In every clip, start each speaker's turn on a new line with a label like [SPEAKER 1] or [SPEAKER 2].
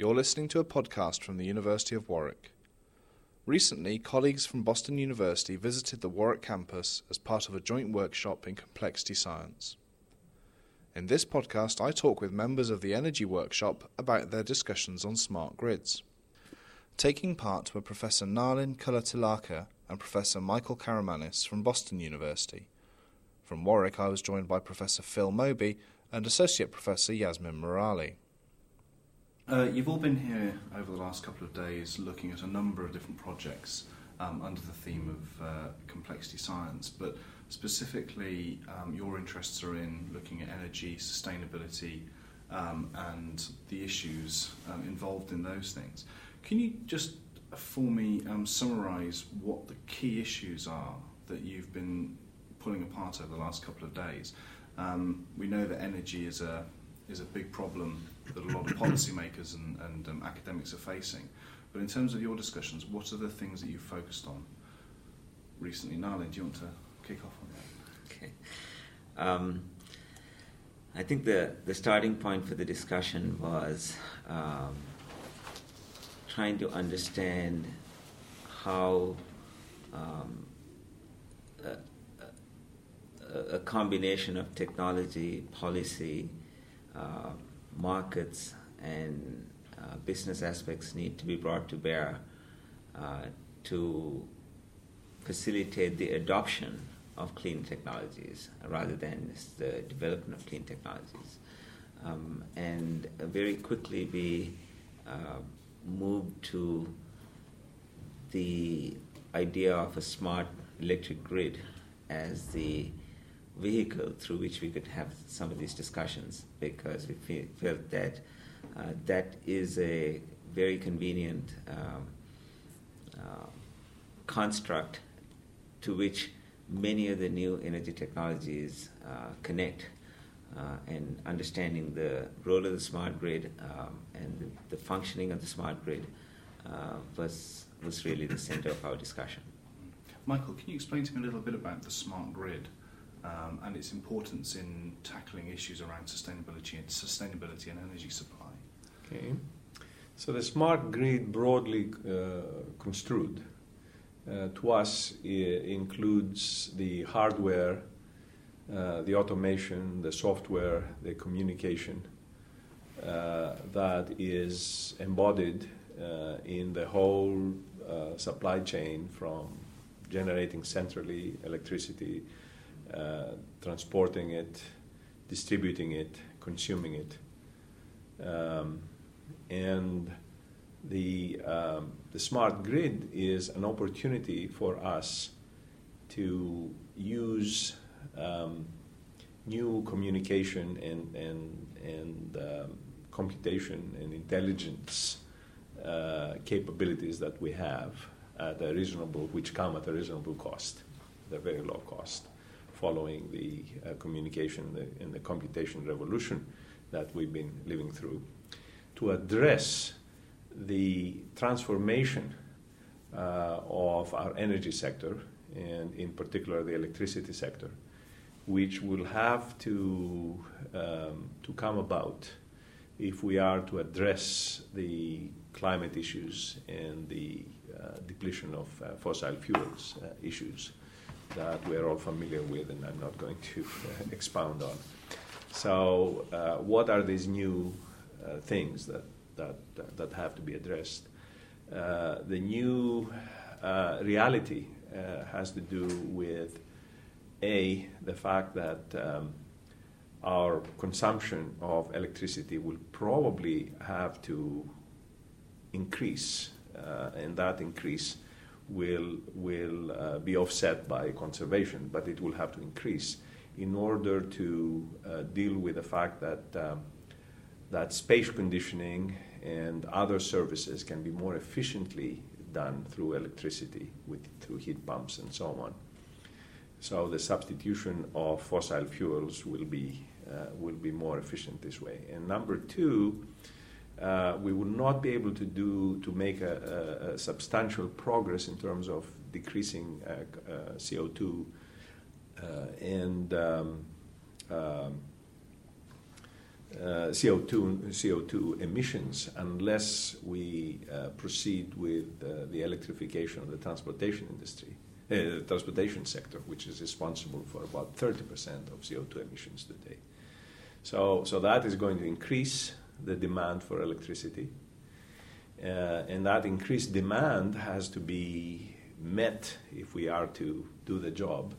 [SPEAKER 1] You're listening to a podcast from the University of Warwick. Recently, colleagues from Boston University visited the Warwick campus as part of a joint workshop in complexity science. In this podcast, I talk with members of the Energy Workshop about their discussions on smart grids. Taking part were Professor Nalin Kulatilaka and Professor Michael Caramanis from Boston University. From Warwick, I was joined by Professor Phil Mawby and Associate Professor Yasmin Merali.
[SPEAKER 2] Uh, you've all been here over the last couple of days looking at a number of different projects um, under the theme of uh, complexity science, but specifically um, your interests are in looking at energy, sustainability, um, and the issues um, involved in those things. Can you just, for me, um, summarise what the key issues are that you've been pulling apart over the last couple of days? Um, we know that energy is a is a big problem that a lot of policymakers and, and um, academics are facing. But in terms of your discussions, what are the things that you've focused on recently? Nalin, do you want to kick off on that?
[SPEAKER 3] Okay. Um, I think the, the starting point for the discussion was um, trying to understand how um, a, a, combination of technology, policy, uh, markets, and uh, business aspects need to be brought to bear uh, to facilitate the adoption of clean technologies rather than the development of clean technologies. Um, and very quickly we uh, moved to the idea of a smart electric grid as the vehicle through which we could have some of these discussions because we feel, felt that uh, that is a very convenient um, uh, construct to which many of the new energy technologies uh, connect. Uh, and understanding the role of the smart grid um, and the, the, functioning of the smart grid uh, was, was really the center of our discussion.
[SPEAKER 2] Michael, can you explain to me a little bit about the smart grid? Um, and its importance in tackling issues around sustainability and sustainability and energy supply.
[SPEAKER 4] Okay, so the smart grid, broadly uh, construed, uh, to us includes the hardware, uh, the automation, the software, the communication uh, that is embodied uh, in the whole uh, supply chain from generating centrally electricity uh, transporting it, distributing it, consuming it. Um, and the, um, the smart grid is an opportunity for us to use um, new communication and, and, and um, computation and intelligence uh, capabilities that we have at a reasonable, which come at a reasonable cost, at a very low cost following the uh, communication and the computation revolution that we've been living through, to address the transformation uh, of our energy sector, and in particular the electricity sector, which will have to, um, to come about if we are to address the climate issues and the uh, depletion of uh, fossil fuels uh, issues that we're all familiar with, and I'm not going to uh, expound on. So, uh, what are these new uh, things that, that, that have to be addressed? Uh, the new uh, reality uh, has to do with A, the fact that um, our consumption of electricity will probably have to increase, and that increase will, will uh, be offset by conservation, but it will have to increase in order to uh, deal with the fact that, um, that space conditioning and other services can be more efficiently done through electricity, with, through heat pumps and so on. So the substitution of fossil fuels will be, uh, will be more efficient this way. And number two, uh, we will not be able to do to make a, a, a substantial progress in terms of decreasing uh, uh, CO2 uh, and um, um, uh, CO2, CO2 emissions unless we uh, proceed with the electrification of the transportation industry, uh, transportation sector, which is responsible for about 30% of CO2 emissions today. So, so that is going to increase the demand for electricity. Uh, and that increased demand has to be met if we are to do the job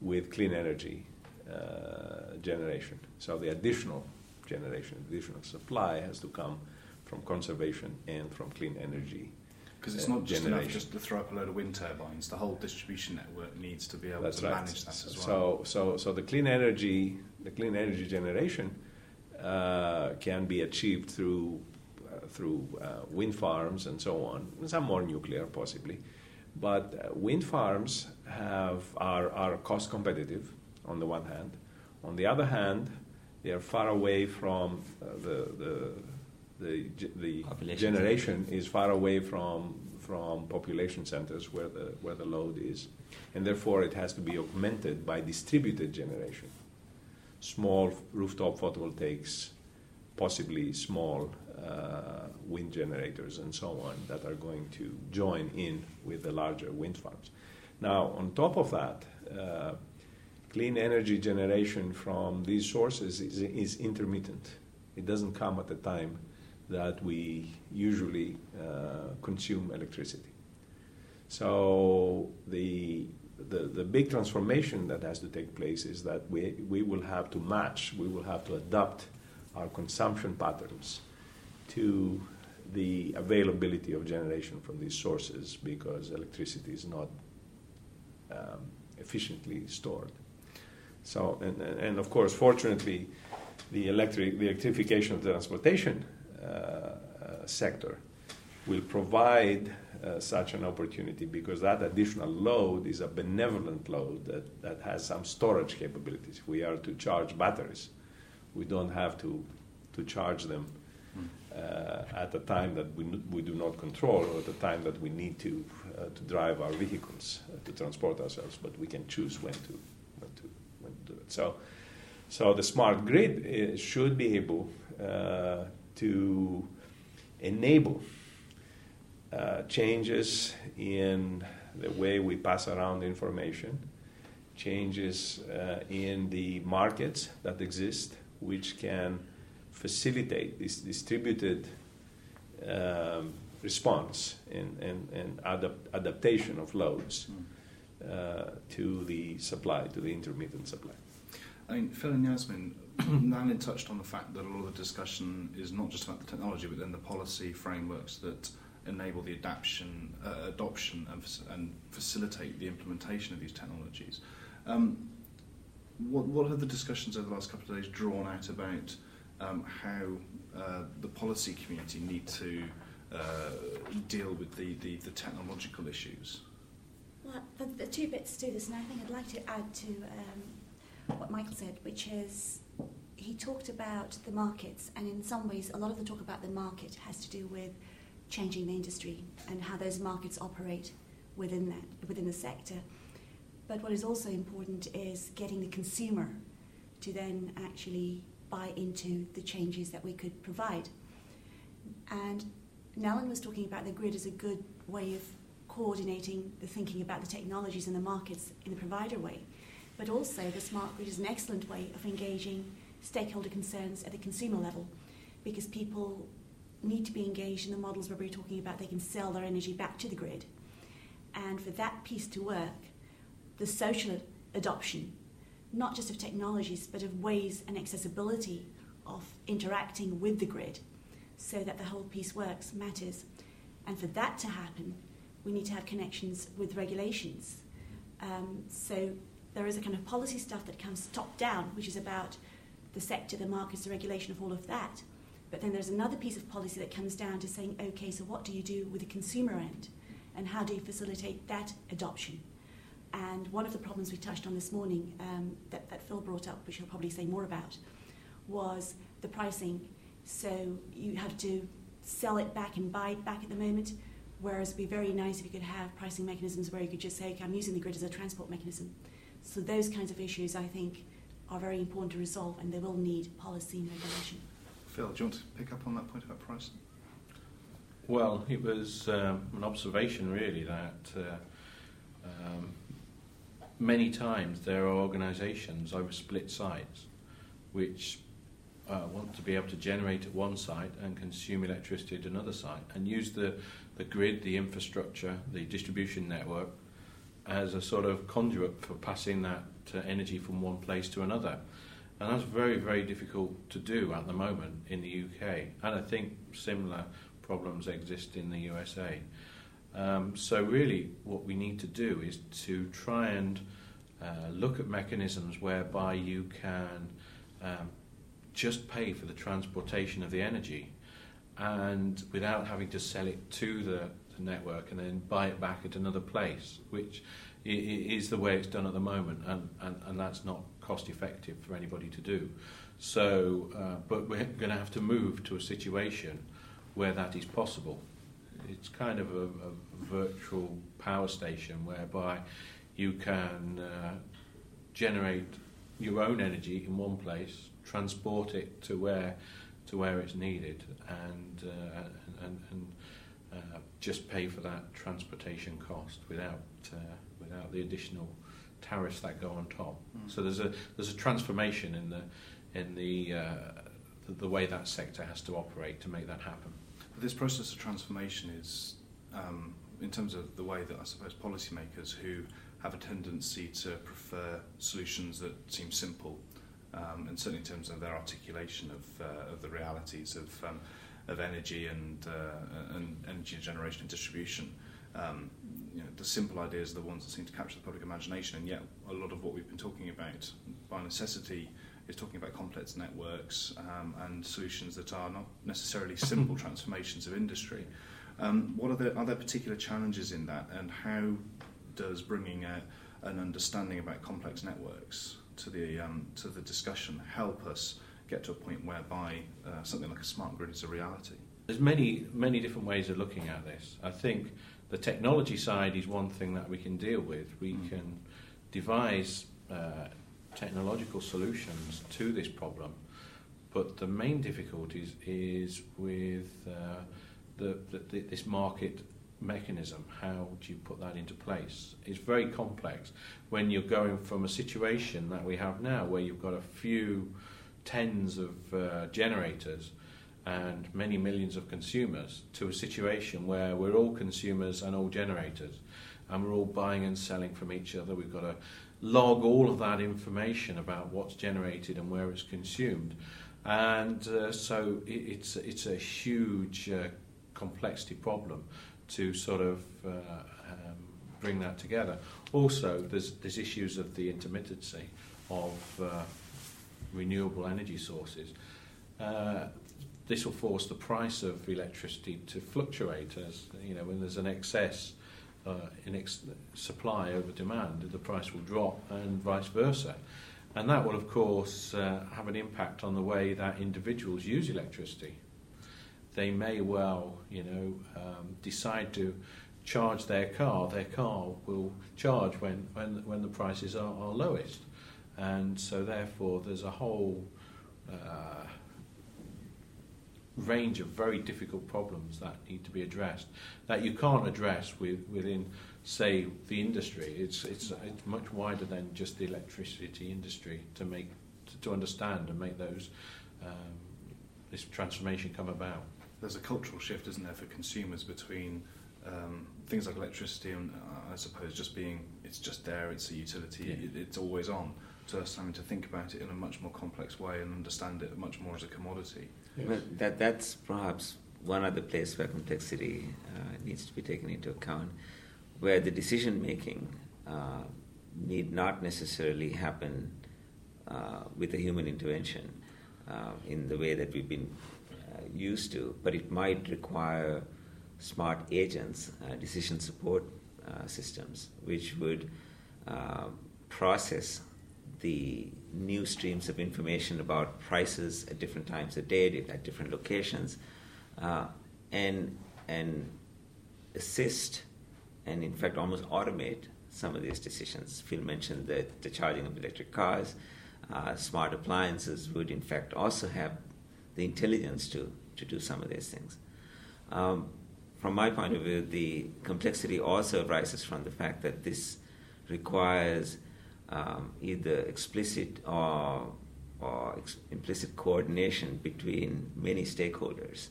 [SPEAKER 4] with clean energy uh, generation. So the additional generation, additional supply has to come from conservation and from clean energy.
[SPEAKER 2] Because it's not just enough just to throw up a load of wind turbines. The whole distribution network needs to be able
[SPEAKER 4] That's
[SPEAKER 2] to
[SPEAKER 4] right.
[SPEAKER 2] manage that as
[SPEAKER 4] So,
[SPEAKER 2] well.
[SPEAKER 4] so, so the clean energy, the clean energy generation uh, can be achieved through uh, through uh, wind farms and so on. Some more nuclear, possibly, but uh, wind farms have are are cost competitive on the one hand. On the other hand, they are far away from uh, the the the, the
[SPEAKER 3] Population
[SPEAKER 4] generation is far away from from population centers where the where the load is, and therefore it has to be augmented by distributed generation, small rooftop photovoltaics, possibly small uh, wind generators and so on that are going to join in with the larger wind farms. Now, on top of that, uh, clean energy generation from these sources is, is intermittent. It doesn't come at the time that we usually uh, consume electricity. So the, the, the big transformation that has to take place is that we, we will have to match, we will have to adapt our consumption patterns to the availability of generation from these sources because electricity is not um, efficiently stored. So, and, and of course, fortunately, the electric, the electrification of the transportation uh, uh, sector will provide uh, such an opportunity because that additional load is a benevolent load that, that has some storage capabilities. If we are to charge batteries, we don't have to, to charge them uh, at a time that we, we do not control or at a time that we need to, uh, to drive our vehicles uh, to transport ourselves, but we can choose when to, when to, when to do it. So, so the smart grid uh, should be able uh, to enable uh, changes in the way we pass around information, changes uh, in the markets that exist, which can facilitate this distributed um, response and, and, and adapt, adaptation of loads uh, to the supply, to the intermittent supply.
[SPEAKER 2] I mean, Phil and Yasmin, Nalin touched on the fact that a lot of the discussion is not just about the technology, but then the policy frameworks that enable the adaption, uh, adoption and, and facilitate the implementation of these technologies. Um, what, what have the discussions over the last couple of days drawn out about um, how uh, the policy community need to uh, deal with the, the, the technological issues?
[SPEAKER 5] Well, the, the two bits to this, and I think I'd like to add to um, what Michael said, which is he talked about the markets, and in some ways, a lot of the talk about the market has to do with changing the industry and how those markets operate within that within the sector. But what is also important is getting the consumer to then actually buy into the changes that we could provide. And Nalin was talking about the grid as a good way of coordinating the thinking about the technologies and the markets in the provider way. But also, the smart grid is an excellent way of engaging stakeholder concerns at the consumer level because people need to be engaged in the models where we're talking about they can sell their energy back to the grid. And for that piece to work, the social adoption, not just of technologies, but of ways and accessibility of interacting with the grid so that the whole piece works matters. And for that to happen, we need to have connections with regulations. Um, so there is a kind of policy stuff that comes top down, which is about the sector, the markets, the regulation of all of that. But then there's another piece of policy that comes down to saying, okay, so what do you do with the consumer end? And how do you facilitate that adoption? And one of the problems we touched on this morning um, that, that Phil brought up, which he'll probably say more about, was the pricing. So you have to sell it back and buy it back at the moment, whereas it'd be very nice if you could have pricing mechanisms where you could just say, okay, I'm using the grid as a transport mechanism. So those kinds of issues, I think, are very important to resolve, and they will need policy and regulation.
[SPEAKER 2] Phil, do you want to pick up on that point about price?
[SPEAKER 6] Well, it was um, an observation really that uh, um, many times there are organisations over split sites which uh, want to be able to generate at one site and consume electricity at another site and use the, the grid, the infrastructure, the distribution network as a sort of conduit for passing that uh, energy from one place to another. And that's very, very difficult to do at the moment in the UK. And I think similar problems exist in the USA. Um, so, really, what we need to do is to try and uh, look at mechanisms whereby you can um, just pay for the transportation of the energy and without having to sell it to the, the network and then buy it back at another place, which is the way it's done at the moment, and, and, and that's not cost effective for anybody to do. So, uh, but we're going to have to move to a situation where that is possible. It's kind of a, a virtual power station whereby you can uh, generate your own energy in one place, transport it to where to where it's needed, and uh, and, and uh, just pay for that transportation cost without uh, without the additional tariffs that go on top. Mm. So there's a there's a transformation in the in the, uh, the, the way that sector has to operate to make that happen.
[SPEAKER 2] But this process of transformation is, um, in terms of the way that I suppose policymakers who have a tendency to prefer solutions that seem simple, um, and certainly in terms of their articulation of, uh, of the realities of, um, of energy and, uh, and energy generation and distribution. Um, you know, the simple ideas are the ones that seem to capture the public imagination, and yet a lot of what we've been talking about by necessity is talking about complex networks um, and solutions that are not necessarily simple transformations of industry. Um, what are the are there particular challenges in that, and how does bringing a, an understanding about complex networks to the um, to the discussion help us get to a point whereby uh, something like a smart grid is a reality?
[SPEAKER 6] There's many many different ways of looking at this. I think the technology side is one thing that we can deal with. We mm. can devise uh, technological solutions to this problem, but the main difficulties is with uh, the, the, this market mechanism. How do you put that into place? It's very complex when you're going from a situation that we have now, where you've got a few tens of uh, generators and many millions of consumers to a situation where we're all consumers and all generators and we're all buying and selling from each other. We've got to log all of that information about what's generated and where it's consumed. And uh, so it, it's, it's a huge uh, complexity problem to sort of uh, um, bring that together. Also, there's, there's issues of the intermittency of uh, renewable energy sources. Uh, this will force the price of electricity to fluctuate as you know when there's an excess uh, in ex- supply over demand, the price will drop, and vice versa. And that will, of course, uh, have an impact on the way that individuals use electricity. They may well, you know, um, decide to charge their car. Their car will charge when, when, when the prices are, are lowest. And so, therefore, there's a whole uh, range of very difficult problems that need to be addressed that you can't address with, within, say, the industry. It's, it's, it's much wider than just the electricity industry to make to, to understand and make those um, this transformation come about.
[SPEAKER 2] There's a cultural shift, isn't there, for consumers between um, things like electricity and uh, I suppose just being it's just there, it's a utility, yeah. it, it's always on. To us having to think about it in a much more complex way and understand it much more as a commodity.
[SPEAKER 3] Well, that that's perhaps one other place where complexity uh, needs to be taken into account, where the decision making uh, need not necessarily happen uh, with a human intervention uh, in the way that we've been uh, used to, but it might require smart agents, uh, decision support systems, which would process the new streams of information about prices at different times of day, at different locations, uh, and and assist and in fact almost automate some of these decisions. Phil mentioned that the charging of electric cars. uh, smart appliances would in fact also have the intelligence to, to do some of these things. Um, from my point of view, the complexity also arises from the fact that this requires um, either explicit or, or ex- implicit coordination between many stakeholders.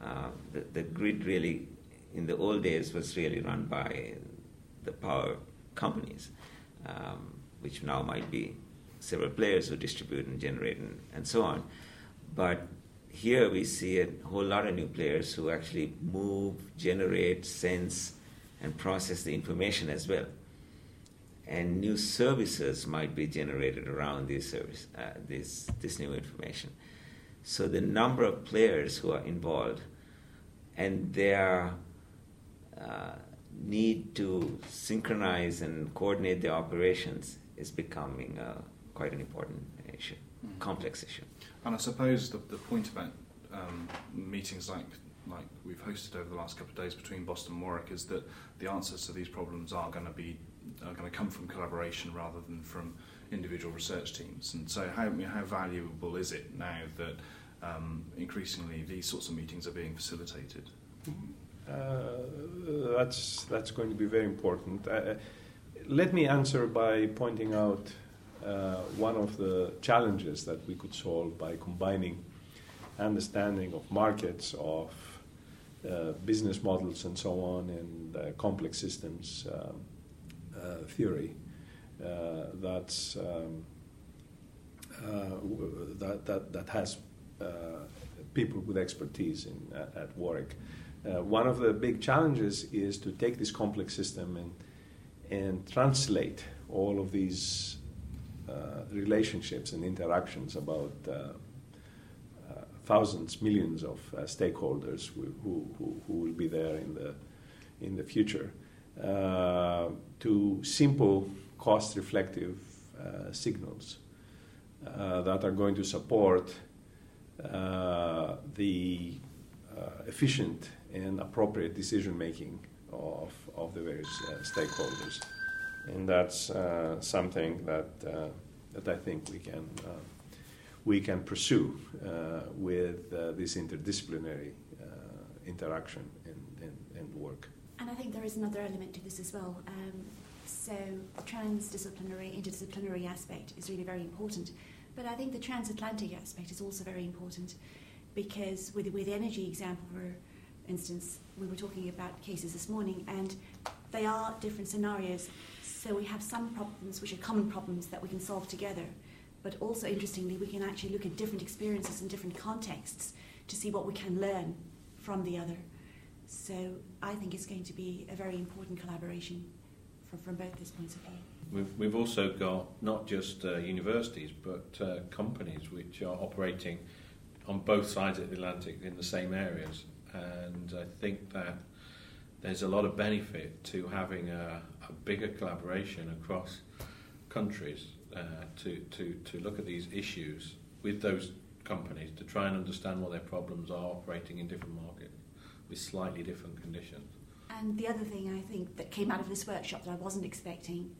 [SPEAKER 3] Uh, the, the grid really, in the old days, was really run by the power companies, um, which now might be several players who distribute and generate and, and so on. But here we see a whole lot of new players who actually move, generate, sense, and process the information as well. And new services might be generated around this service, uh, this this new information. So the number of players who are involved and their uh, need to synchronize and coordinate their operations is becoming uh, quite an important issue, mm-hmm. complex issue.
[SPEAKER 2] And I suppose the, the point about um, meetings like like we've hosted over the last couple of days between Boston and Warwick is that the answers to these problems are going to be are going to come from collaboration rather than from individual research teams. And so, how how valuable is it now that um, increasingly these sorts of meetings are being facilitated?
[SPEAKER 4] Uh, that's that's going to be very important. Uh, let me answer by pointing out uh, one of the challenges that we could solve by combining understanding of markets, of uh, business models, and so on, and uh, complex systems um, uh, theory. Uh, um, uh, that, that that has people with expertise in at, at Warwick. one of the big challenges is to take this complex system and and translate all of these uh, relationships and interactions about uh, uh, thousands, millions of stakeholders who, who, who, will be there in the, in the future to simple, cost reflective signals that are going to support the efficient and appropriate decision making of, of the various uh, stakeholders and that's uh, something that uh, that I think we can uh, we can pursue uh, with uh, this interdisciplinary interaction and, and, and, work.
[SPEAKER 5] And I think there is another element to this as well. Um, so the transdisciplinary, interdisciplinary aspect is really very important. But I think the transatlantic aspect is also very important because with, with energy example, for instance, we were talking about cases this morning, and they are different scenarios. So we have some problems which are common problems that we can solve together. But also, interestingly, we can actually look at different experiences in different contexts to see what we can learn from the other. So I think it's going to be a very important collaboration from, from both those points of view.
[SPEAKER 6] We've, we've also got not just uh, universities, but uh, companies which are operating on both sides of the Atlantic in the same areas. And I think that there's a lot of benefit to having a, a bigger collaboration across countries uh, to, to, to look at these issues with those companies to try and understand what their problems are operating in different markets with slightly different conditions.
[SPEAKER 5] And the other thing I think that came out of this workshop that I wasn't expecting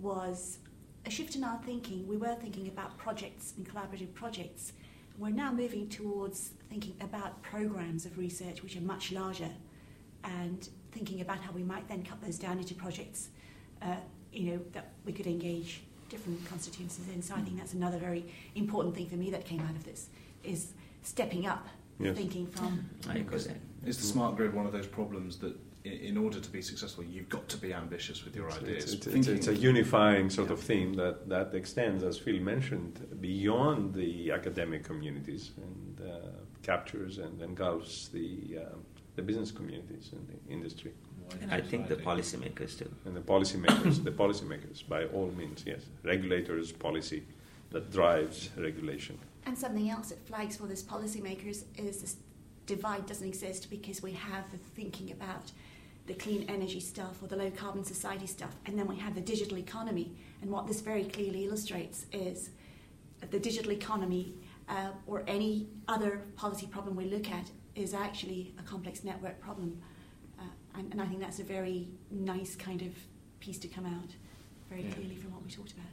[SPEAKER 5] was a shift in our thinking. We were thinking about projects and collaborative projects. We're now moving towards thinking about programs of research which are much larger and thinking about how we might then cut those down into projects, uh, you know, that we could engage different constituencies in. So I think that's another very important thing for me that came out of this is stepping up, yes. thinking from.
[SPEAKER 3] I agree.
[SPEAKER 2] Is the smart grid one of those problems that in order to be successful, you've got to be ambitious with your ideas.
[SPEAKER 4] It's, it's, it's, a unifying sort yeah. of theme that, that extends, as Phil mentioned, beyond the academic communities and uh, captures and engulfs the um, the business communities and the industry.
[SPEAKER 3] And I think the policymakers too.
[SPEAKER 4] And the policymakers, the policymakers, by all means, yes. Regulators, policy that drives regulation.
[SPEAKER 5] And something else that flags for this policymakers is this divide doesn't exist because we have the thinking about the clean energy stuff or the low carbon society stuff, and then we have the digital economy. And what this very clearly illustrates is the digital economy uh, or any other policy problem we look at is actually a complex network problem. Uh, and, and, I think that's a very nice kind of piece to come out very yeah. clearly from what we talked about.